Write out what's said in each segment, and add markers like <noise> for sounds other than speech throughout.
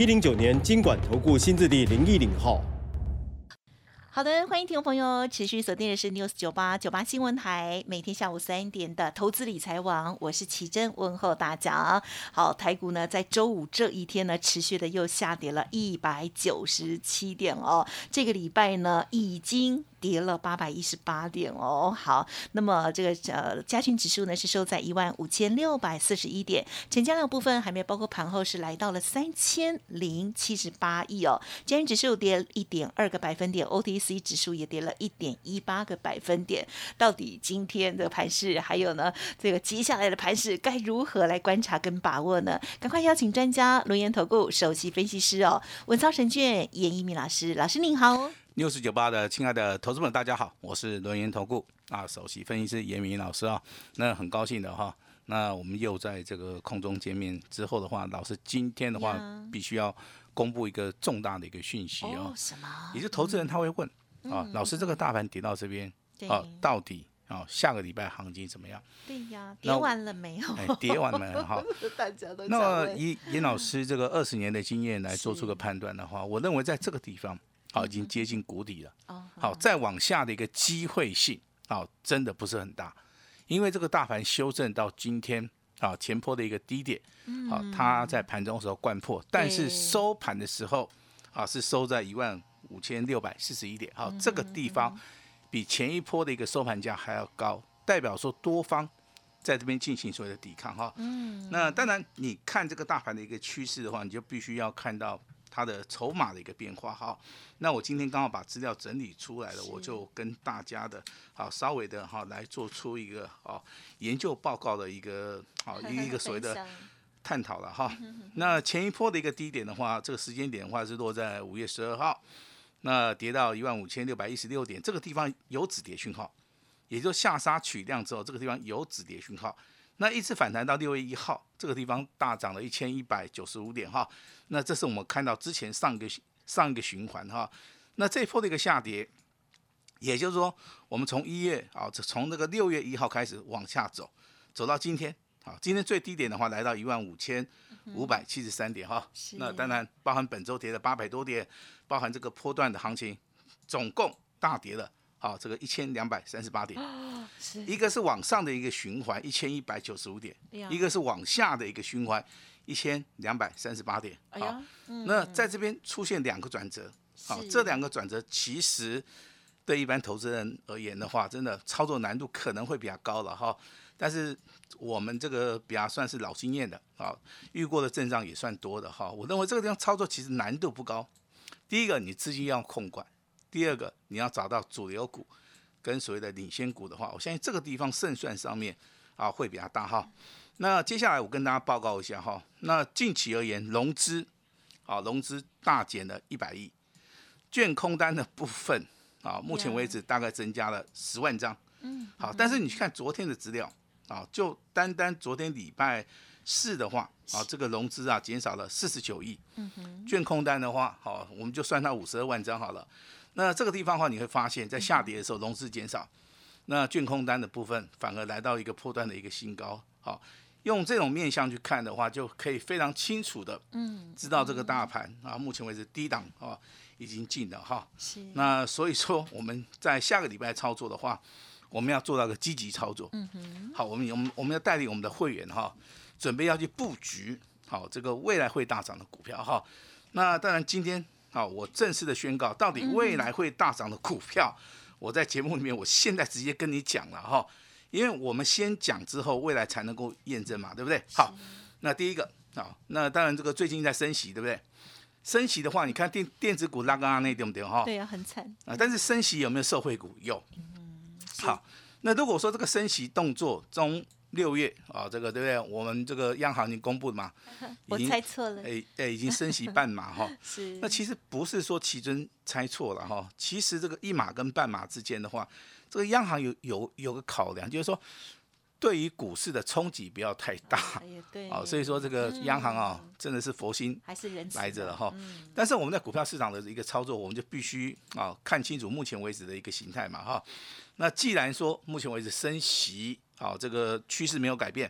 一零九年金管投顾新字地零一零号。好的，欢迎听众朋友持续锁定的是 News 九八九八新闻台，每天下午三点的投资理财网，我是奇珍，问候大家。好，台股呢在周五这一天呢，持续的又下跌了一百九十七点哦，这个礼拜呢已经。跌了八百一十八点哦，好，那么这个呃加权指数呢是收在一万五千六百四十一点，成交量部分还没有包括盘后是来到了三千零七十八亿哦，加权指数跌一点二个百分点，OTC 指数也跌了一点一八个百分点，到底今天的盘势还有呢这个接下来的盘势该如何来观察跟把握呢？赶快邀请专家龙岩投顾首席分析师哦，文超神卷严一鸣老师，老师您好。六四九八的亲爱的投资们，大家好，我是轮研投顾啊首席分析师严明老师啊，那很高兴的哈，那我们又在这个空中见面之后的话，老师今天的话必须要公布一个重大的一个讯息哦，什么？也是投资人他会问啊，老师这个大盘跌到这边啊，到底啊下个礼拜行情怎么样？对呀，跌完了没有？哎，跌完了哈，<laughs> 大家都那么以严老师这个二十年的经验来做出个判断的话，我认为在这个地方。好，已经接近谷底了。好，再往下的一个机会性，好，真的不是很大，因为这个大盘修正到今天，啊，前坡的一个低点，好，它在盘中的时候贯破，但是收盘的时候，啊，是收在一万五千六百四十一点，好，这个地方比前一波的一个收盘价还要高，代表说多方在这边进行所谓的抵抗，哈，嗯，那当然你看这个大盘的一个趋势的话，你就必须要看到。它的筹码的一个变化哈，那我今天刚好把资料整理出来了，我就跟大家的好稍微的哈来做出一个哦研究报告的一个好 <laughs> 一个所谓的探讨了哈。那前一波的一个低点的话，这个时间点的话是落在五月十二号，那跌到一万五千六百一十六点，这个地方有止跌讯号，也就下杀取量之后，这个地方有止跌讯号。那一次反弹到六月一号，这个地方大涨了一千一百九十五点哈。那这是我们看到之前上一个上一个循环哈。那这一波的一个下跌，也就是说，我们从一月啊，从那个六月一号开始往下走，走到今天啊，今天最低点的话来到一万五千五百七十三点哈。那当然包含本周跌了八百多点，包含这个波段的行情，总共大跌了。好，这个一千两百三十八点，一个是往上的一个循环一千一百九十五点，一个是往下的一个循环一千两百三十八点。好，那在这边出现两个转折，好，这两个转折其实对一般投资人而言的话，真的操作难度可能会比较高了哈。但是我们这个比较算是老经验的，啊，遇过的阵仗也算多的哈。我认为这个地方操作其实难度不高。第一个，你资金要控管。第二个，你要找到主流股跟所谓的领先股的话，我相信这个地方胜算上面啊会比较大哈。那接下来我跟大家报告一下哈，那近期而言，融资啊融资大减了一百亿，券空单的部分啊，目前为止大概增加了十万张。嗯，好，但是你去看昨天的资料啊，就单单昨天礼拜四的话啊，这个融资啊减少了四十九亿。嗯哼，券空单的话，好，我们就算它五十二万张好了。那这个地方的话，你会发现在下跌的时候融资减少，那券空单的部分反而来到一个破断的一个新高。好，用这种面向去看的话，就可以非常清楚的，嗯，知道这个大盘啊，目前为止低档啊已经进了哈。是。那所以说我们在下个礼拜操作的话，我们要做到个积极操作。嗯哼。好，我们我们我们要带领我们的会员哈，准备要去布局好这个未来会大涨的股票哈。那当然今天。好，我正式的宣告，到底未来会大涨的股票，我在节目里面，我现在直接跟你讲了哈，因为我们先讲之后，未来才能够验证嘛，对不对？好，那第一个，好，那当然这个最近在升息，对不对？升息的话，你看电电子股拉刚刚那对不对？哈，对啊，很惨啊。但是升息有没有社会股？有。好，那如果说这个升息动作中六月啊，这个对不对？我们这个央行已经公布了嘛，<laughs> 我猜错了，哎哎，已经升息半码哈。<laughs> 是。那其实不是说奇珍猜错了哈，其实这个一码跟半码之间的话，这个央行有有有个考量，就是说。对于股市的冲击不要太大，<laughs> 对，所以说这个央行啊，真的是佛心还是人来着了哈。但是我们在股票市场的一个操作，我们就必须啊看清楚目前为止的一个形态嘛哈。那既然说目前为止升息啊这个趋势没有改变，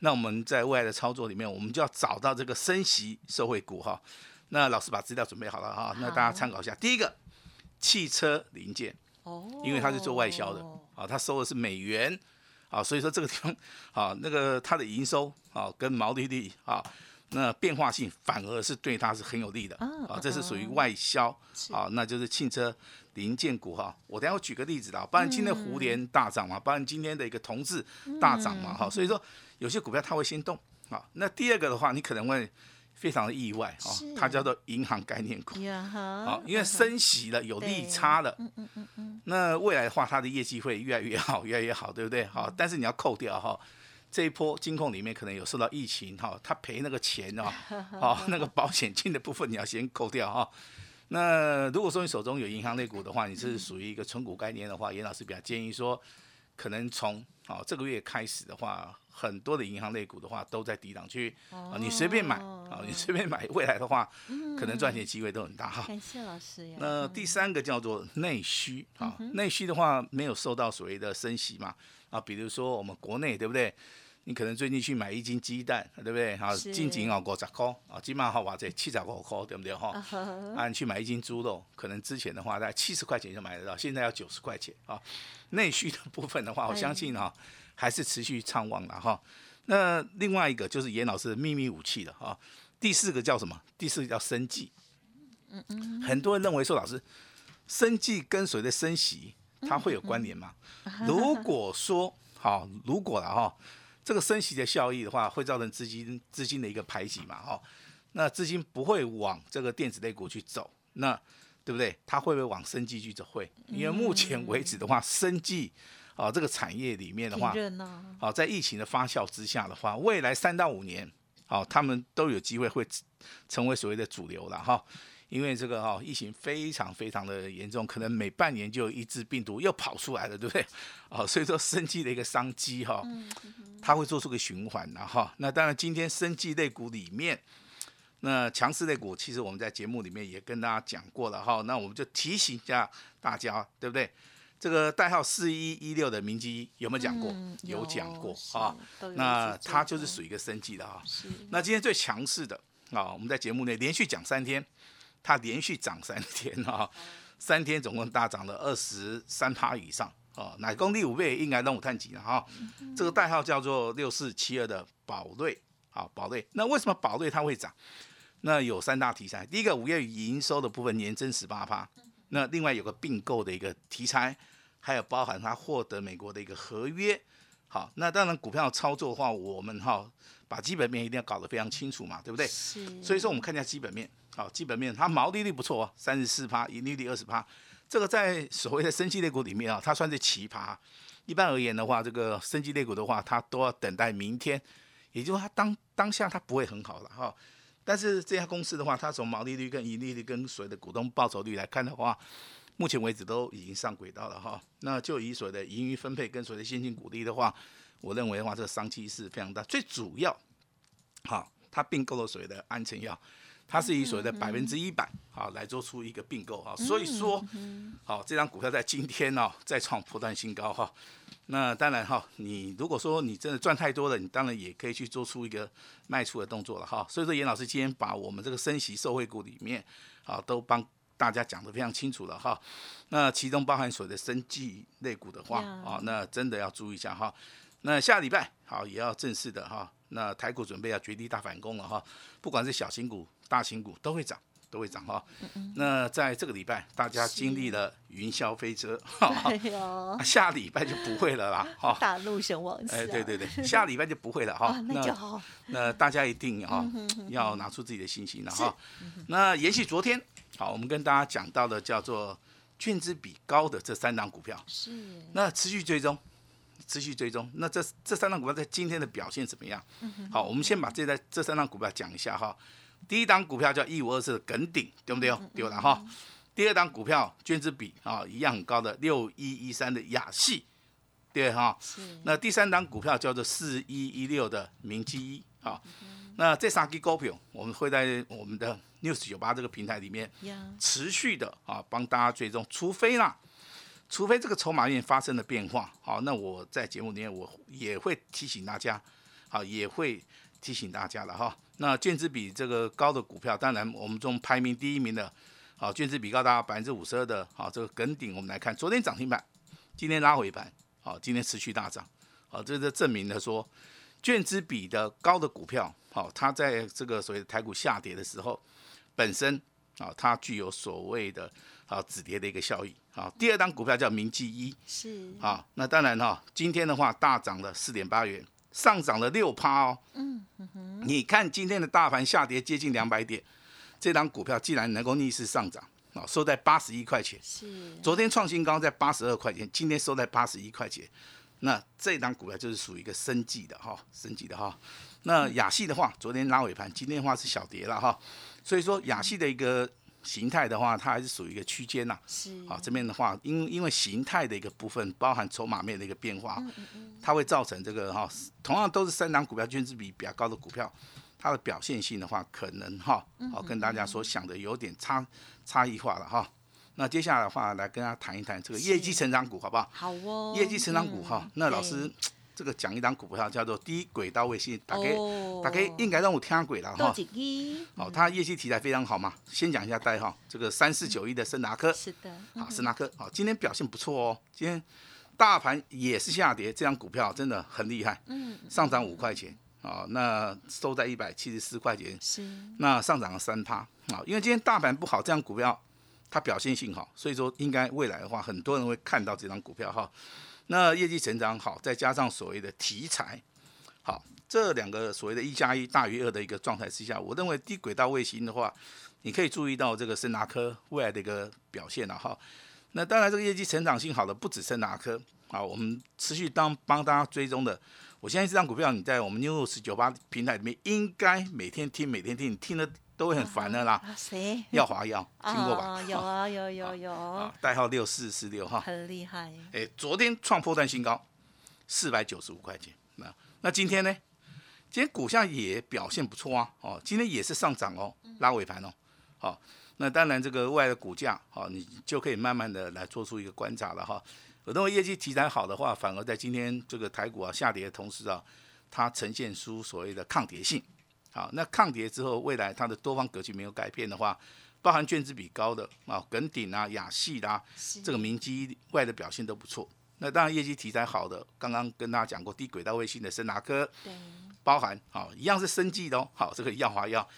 那我们在未来的操作里面，我们就要找到这个升息社会股哈。那老师把资料准备好了哈，那大家参考一下。第一个，汽车零件哦，因为它是做外销的啊，它收的是美元。啊，所以说这个地方，啊，那个它的营收啊跟毛利率啊，那变化性反而是对它是很有利的啊，这是属于外销啊，那就是汽车零件股哈。我等下我举个例子啦，不然今天蝴蝶大涨嘛，不然今天的一个同志大涨嘛，哈，所以说有些股票它会先动啊。那第二个的话，你可能会。非常的意外哦，它叫做银行概念股，好，因为升息了，有利差了，嗯嗯嗯嗯，那未来的话，它的业绩会越来越好，越来越好，对不对？好，但是你要扣掉哈，这一波金控里面可能有受到疫情哈，它赔那个钱哦，好，<laughs> 那个保险金的部分你要先扣掉哈。那如果说你手中有银行类股的话，你是属于一个纯股概念的话，严老师比较建议说，可能从哦这个月开始的话。很多的银行类股的话都在低档区啊，你随便买啊，你随便买，未来的话可能赚钱机会都很大哈。感谢老师呀。那第三个叫做内需啊，内需的话没有受到所谓的升息嘛啊，比如说我们国内对不对？你可能最近去买一斤鸡蛋，对不对？哈，近景哦五十块啊，起码好哇这七十五块对不对哈？啊，你去买一斤猪肉，可能之前的话在七十块钱就买得到，现在要九十块钱啊。内需的部分的话，我相信哈。还是持续畅旺了哈，那另外一个就是严老师的秘密武器了哈。第四个叫什么？第四个叫生计。嗯嗯。很多人认为说，老师，生计跟随着升息，它会有关联吗？如果说好，如果了哈，这个升息的效益的话，会造成资金资金的一个排挤嘛哈。那资金不会往这个电子类股去走，那对不对？它会不会往生计去走？会，因为目前为止的话，生计。啊，这个产业里面的话，好，在疫情的发酵之下的话，未来三到五年，好，他们都有机会会成为所谓的主流了哈。因为这个哈，疫情非常非常的严重，可能每半年就有一只病毒又跑出来了，对不对？哦，所以说生计的一个商机哈，它会做出个循环的哈。那当然，今天生计类股里面，那强势类股，其实我们在节目里面也跟大家讲过了哈。那我们就提醒一下大家，对不对？这个代号四一一六的明基有没有讲过？有讲过啊。那它就是属于一个生计的哈。那今天最强势的啊，我们在节目内连续讲三天，它连续涨三天啊，三天总共大涨了二十三趴以上哦。乃公第五倍应该让我探几了哈。这个代号叫做六四七二的宝瑞啊，宝瑞。那为什么宝瑞它会涨？那有三大题材。第一个，五月营收的部分年增十八趴。那另外有个并购的一个题材，还有包含它获得美国的一个合约。好，那当然股票操作的话，我们哈把基本面一定要搞得非常清楚嘛，对不对？是。所以说我们看一下基本面，好，基本面它毛利率不错哦，三十四趴，盈利率二十趴，这个在所谓的升级类股里面啊，它算是奇葩。一般而言的话，这个升级类股的话，它都要等待明天，也就是它当当下它不会很好了哈。但是这家公司的话，它从毛利率跟盈利率跟所谓的股东报酬率来看的话，目前为止都已经上轨道了哈。那就以所谓的盈余分配跟所谓的现金股利的话，我认为的话，这个商机是非常大。最主要，好，它并购了所谓的安诚药，它是以所谓的百分之一百啊来做出一个并购啊。所以说，好，这张股票在今天呢再创破断新高哈。那当然哈，你如果说你真的赚太多了，你当然也可以去做出一个卖出的动作了哈。所以说，严老师今天把我们这个升息受惠股里面，啊，都帮大家讲得非常清楚了哈。那其中包含所谓的生技类股的话，啊，那真的要注意一下哈。那下礼拜好也要正式的哈，那台股准备要绝地大反攻了哈。不管是小型股、大型股都会涨。都会涨哈，那在这个礼拜，大家经历了云霄飞车，<laughs> <laughs> 下礼拜就不会了啦，<laughs> 哈。大陆神王，哎，对对对，下礼拜就不会了哈。那就好。那大家一定哈要拿出自己的信心了哈。那延续昨天，好，我们跟大家讲到的叫做券资比高的这三档股票，是。那持续追踪，持续追踪。那这这三档股票在今天的表现怎么样？好，我们先把这在这三档股票讲一下哈。第一档股票叫一五二四的耿鼎，对不对哦？对了哈。第二档股票卷子比啊一样很高的六一一三的雅系，对哈。那第三档股票叫做四一一六的明基一啊。那这三只股票，我们会在我们的 news 九八这个平台里面持续的啊帮大家追踪，除非啦，除非这个筹码面发生了变化，好，那我在节目里面我也会提醒大家，好，也会提醒大家了哈。那卷子比这个高的股票，当然我们中排名第一名的，好，卷子比高达百分之五十二的，好，这个梗顶我们来看，昨天涨停板，今天拉回盘，好，今天持续大涨，好，这是证明了说。卷资比的高的股票，好，它在这个所谓的台股下跌的时候，本身啊，它具有所谓的啊止跌的一个效益。好，第二档股票叫明记一，是啊，那当然哈，今天的话大涨了四点八元，上涨了六趴哦。嗯哼，你看今天的大盘下跌接近两百点，这档股票既然能够逆势上涨，啊，收在八十一块钱，是昨天创新高在八十二块钱，今天收在八十一块钱。那这档股票就是属于一个升级的哈，升级的哈。那亚系的话，昨天拉尾盘，今天的话是小跌了哈。所以说亚系的一个形态的话，它还是属于一个区间呐。是。好，这边的话，因因为形态的一个部分包含筹码面的一个变化，它会造成这个哈，同样都是三档股票均值比比较高的股票，它的表现性的话，可能哈，好跟大家所想的有点差差异化了哈。那接下来的话，来跟大家谈一谈这个业绩成长股，好不好？好哦。业绩成长股哈，那老师这个讲一档股票叫做低轨道卫星，大概大概应该让我听轨了哈。哦，它业绩题材非常好嘛。先讲一下代号，这个三四九一的森达科。是的。好，森达科，好，今天表现不错哦。今天大盘也是下跌，这张股票真的很厉害。嗯。上涨五块钱，哦，那收在一百七十四块钱。是。那上涨了三趴，啊，因为今天大盘不好，这张股票。它表现性好，所以说应该未来的话，很多人会看到这张股票哈。那业绩成长好，再加上所谓的题材好，这两个所谓的一加一大于二的一个状态之下，我认为低轨道卫星的话，你可以注意到这个森达科未来的一个表现了哈。那当然，这个业绩成长性好的不止森达科啊，我们持续当帮大家追踪的。我相信这张股票你在我们 News 九八平台里面，应该每天听，每天听，听的。都会很烦的啦。谁？<laughs> 耀华药听过吧？有啊，<laughs> 有有有。代号六四四六哈。很厉害。哎，昨天创破断新高，四百九十五块钱。那那今天呢？今天股价也表现不错啊。哦，今天也是上涨哦，拉尾盘哦。好，那当然这个未来的股价，好，你就可以慢慢的来做出一个观察了哈。我认为业绩题材好的话，反而在今天这个台股啊下跌的同时啊，它呈现出所谓的抗跌性。好，那抗跌之后，未来它的多方格局没有改变的话，包含卷子比高的啊，耿鼎啊、亚细啦，这个明基外的表现都不错。那当然业绩题材好的，刚刚跟大家讲过低轨道卫星的森达科，对，包含好一样是生技的哦。好，这个耀华药，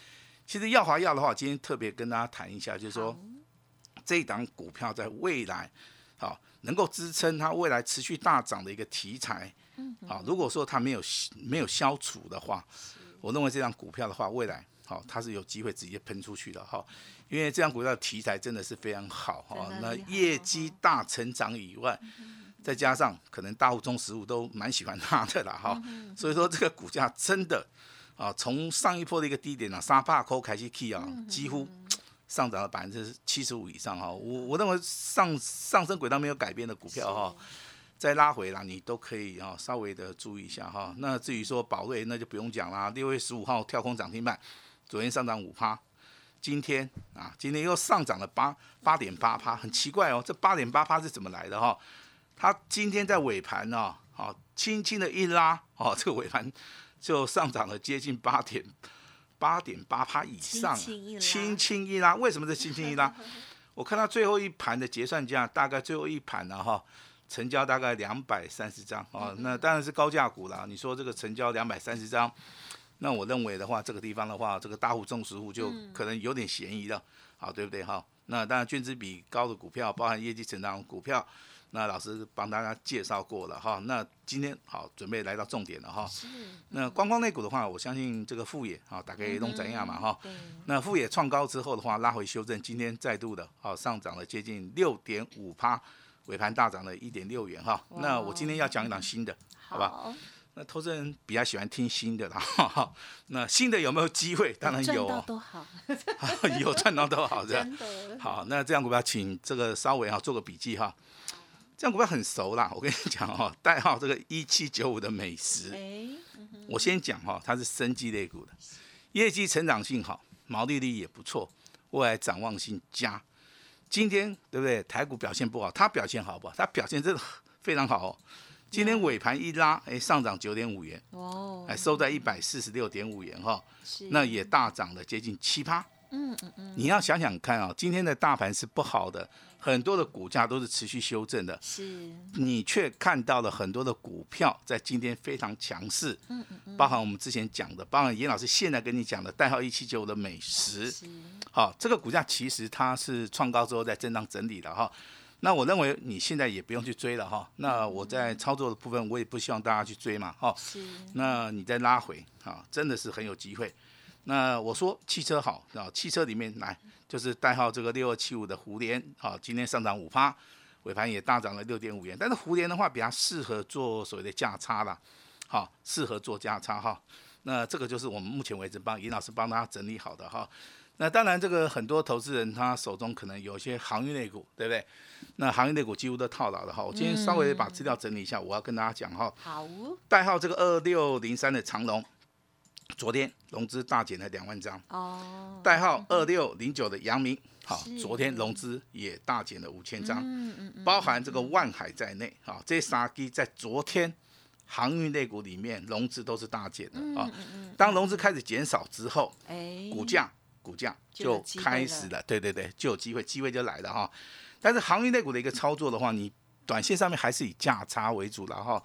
其实耀华药的话，今天特别跟大家谈一下，就是说这一档股票在未来好能够支撑它未来持续大涨的一个题材。嗯，好，如果说它没有没有消除的话。我认为这张股票的话，未来好，它是有机会直接喷出去的哈，因为这张股票的题材真的是非常好哈。那业绩大成长以外，再加上可能大户中实物都蛮喜欢它的啦哈，所以说这个股价真的啊，从上一波的一个低点啊，沙帕扣开始 key 啊，几乎 <tsk> 上涨了百分之七十五以上哈。我我认为上上升轨道没有改变的股票哈。再拉回来，你都可以啊，稍微的注意一下哈。那至于说宝瑞，那就不用讲啦。六月十五号跳空涨停板，昨天上涨五趴，今天啊，今天又上涨了八八点八趴，很奇怪哦，这八点八趴是怎么来的哈？它今天在尾盘呢，好，轻轻的一拉，哦，这个尾盘就上涨了接近八点八点八趴以上，轻轻一拉，为什么是轻轻一拉？<laughs> 我看到最后一盘的结算价，大概最后一盘了哈。成交大概两百三十张啊，那当然是高价股了。你说这个成交两百三十张，那我认为的话，这个地方的话，这个大户、重实户就可能有点嫌疑了，好，对不对哈？那当然，卷资比高的股票，包含业绩成长股票，那老师帮大家介绍过了哈。那今天好，准备来到重点了哈。那观光类股的话，我相信这个富野啊，大概弄怎样嘛哈？那富野创高之后的话，拉回修正，今天再度的好上涨了接近六点五趴。尾盘大涨了一点六元哈。那我今天要讲一档新的，好吧？那投资人比较喜欢听新的啦，那新的有没有机会？当然有，都好，<laughs> 有赚到都好，真的。好，那这样股票请这个稍微哈做个笔记哈。这样股票很熟啦，我跟你讲哈，代号这个一七九五的美食，我先讲哈，它是生机类股的，业绩成长性好，毛利率也不错，未来展望性佳。今天对不对？台股表现不好，它表现好不好？它表现真的非常好哦。今天尾盘一拉，哎，上涨九点五元，哦，哎，收在一百四十六点五元哈，那也大涨了接近七趴。嗯嗯嗯，你要想想看啊，今天的大盘是不好的，很多的股价都是持续修正的，是，你却看到了很多的股票在今天非常强势，嗯嗯嗯，包含我们之前讲的，包含严老师现在跟你讲的代号一七九五的美食，好，这个股价其实它是创高之后在震荡整理的哈。那我认为你现在也不用去追了哈。那我在操作的部分，我也不希望大家去追嘛哈。是。那你再拉回啊，真的是很有机会。那我说汽车好啊，汽车里面来就是代号这个六二七五的胡联啊，今天上涨五趴，尾盘也大涨了六点五元。但是胡联的话比较适合做所谓的价差啦，好，适合做价差哈。那这个就是我们目前为止帮尹老师帮大家整理好的哈。那当然，这个很多投资人他手中可能有一些行业类股，对不对？那行业类股几乎都套牢了哈。我今天稍微把资料整理一下，我要跟大家讲哈。好。代号这个二六零三的长龙，昨天融资大减了两万张。哦。代号二六零九的阳明，好，昨天融资也大减了五千张。嗯嗯嗯。包含这个万海在内，啊，这三基在昨天航运类股里面融资都是大减的啊。当融资开始减少之后，哎，股价。股价就开始了，对对对，就有机会，机会就来了哈。但是航运类股的一个操作的话，你短线上面还是以价差为主了哈，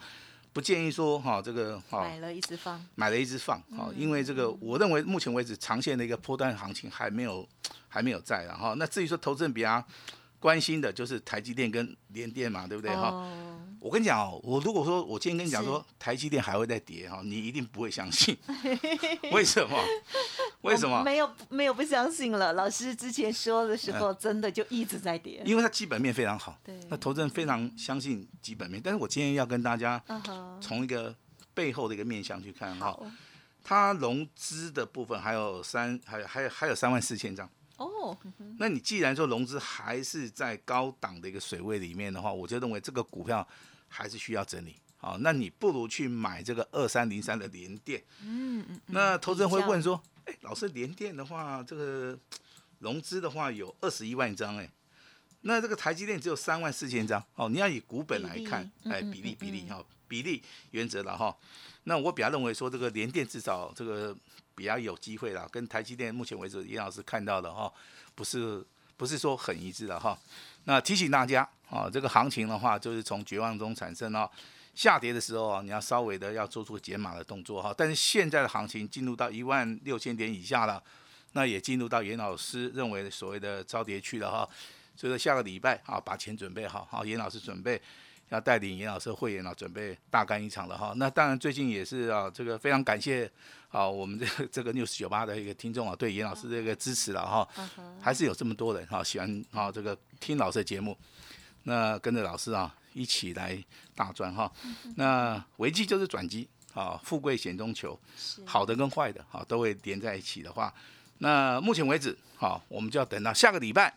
不建议说哈这个哈买了一直放，买了一直放哈，因为这个我认为目前为止长线的一个波段行情还没有还没有在了哈，那至于说投资人比较关心的就是台积电跟联电嘛，对不对哈？我跟你讲哦，我如果说我今天跟你讲说台积电还会再跌哈，你一定不会相信。<laughs> 为什么？<laughs> 为什么？没有没有不相信了。老师之前说的时候，真的就一直在跌。因为它基本面非常好，对，那投资人非常相信基本面。但是我今天要跟大家从一个背后的一个面向去看哈，它融资的部分还有三，还有还有还有三万四千张。哦，那你既然说融资还是在高档的一个水位里面的话，我就认为这个股票。还是需要整理，好，那你不如去买这个二三零三的联电。嗯嗯。那投资人会问说，哎，老师，联电的话，这个融资的话有二十一万张，哎，那这个台积电只有三万四千张，哦，你要以股本来看，哎，比例比例哈，比例原则了哈。那我比较认为说，这个联电至少这个比较有机会啦，跟台积电目前为止严老师看到的哈，不是不是说很一致的哈。那提醒大家啊，这个行情的话，就是从绝望中产生哦。下跌的时候啊，你要稍微的要做出减码的动作哈。但是现在的行情进入到一万六千点以下了，那也进入到严老师认为所谓的超跌区了哈。所以说下个礼拜啊，把钱准备好，好，严老师准备要带领严老师会员啊，准备大干一场了哈。那当然最近也是啊，这个非常感谢。啊，我们这个 <laughs> 这个六十九八的一个听众啊，对严老师这个支持了哈，还是有这么多人哈喜欢啊这个听老师的节目，那跟着老师啊一起来大赚哈。那危机就是转机啊，富贵险中求，好的跟坏的哈都会连在一起的话，那目前为止哈，我们就要等到下个礼拜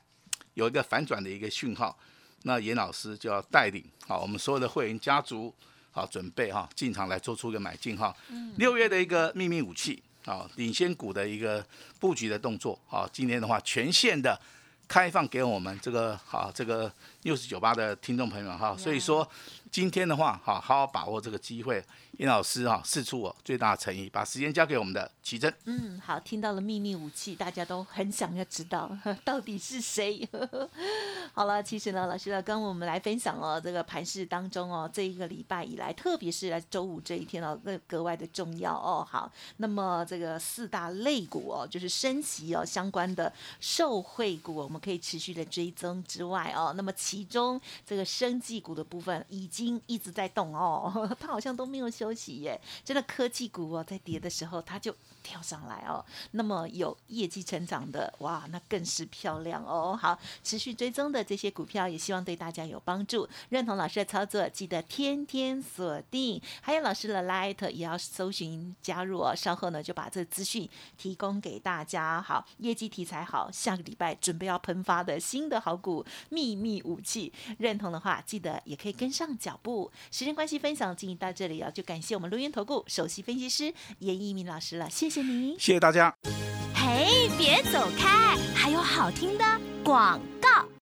有一个反转的一个讯号，那严老师就要带领啊我们所有的会员家族。啊，准备哈进场来做出一个买进哈。六月的一个秘密武器啊，领先股的一个布局的动作啊，今天的话全线的开放给我们这个好这个六十九八的听众朋友们哈，所以说今天的话好好好把握这个机会。殷老师哈，试出我最大的诚意，把时间交给我们的奇珍。嗯，好，听到了秘密武器，大家都很想要知道 <laughs> 到底是谁。<laughs> 好了，其实呢，老师呢跟我们来分享哦，这个盘市当中哦，这一个礼拜以来，特别是来周五这一天哦，那格外的重要哦。好，那么这个四大类股哦，就是升级哦相关的受惠股，我们们可以持续的追踪之外哦，那么其其中这个生技股的部分已经一直在动哦，<laughs> 它好像都没有休息耶。真的科技股哦，在跌的时候它就跳上来哦，那么有业绩成长的哇，那更是漂亮哦。好，持续追踪的这些股票，也希望对大家有帮助。认同老师的操作，记得天天锁定。还有老师的 Light 也要搜寻加入哦，稍后呢就把这资讯提供给大家。好，业绩题材好，下个礼拜准备要喷发的新的好股秘密武器，认同的话记得也可以跟上脚步。时间关系，分享进行到这里啊，就感谢我们录音投顾首席分析师严一鸣老师了，谢谢您，谢谢大家。嘿，别走开，还有好听的广告。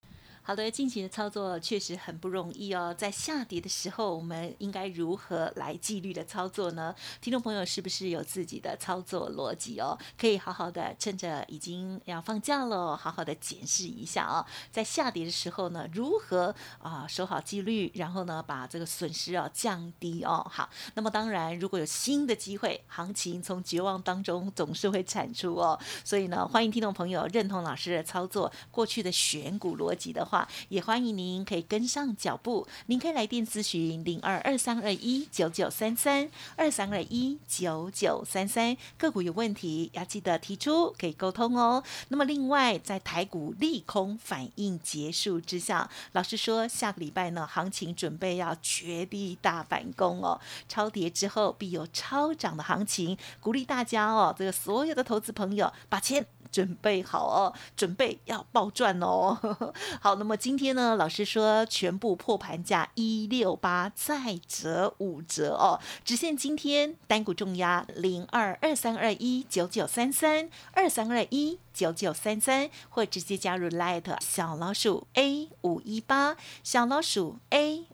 好的，近期的操作确实很不容易哦。在下跌的时候，我们应该如何来纪律的操作呢？听众朋友是不是有自己的操作逻辑哦？可以好好的趁着已经要放假了，好好的检视一下哦。在下跌的时候呢，如何啊守好纪律，然后呢把这个损失啊降低哦。好，那么当然如果有新的机会，行情从绝望当中总是会产出哦。所以呢，欢迎听众朋友认同老师的操作，过去的选股逻辑的话。也欢迎您可以跟上脚步，您可以来电咨询零二二三二一九九三三二三二一九九三三个股有问题要记得提出，可以沟通哦。那么另外，在台股利空反应结束之下，老师说下个礼拜呢，行情准备要绝地大反攻哦，超跌之后必有超涨的行情，鼓励大家哦，这个所有的投资朋友把钱。准备好哦，准备要爆赚哦。<laughs> 好，那么今天呢，老师说全部破盘价一六八，再折五折哦，只限今天单股重压零二二三二一九九三三二三二一九九三三，或直接加入 Light 小老鼠 A 五一八小老鼠 A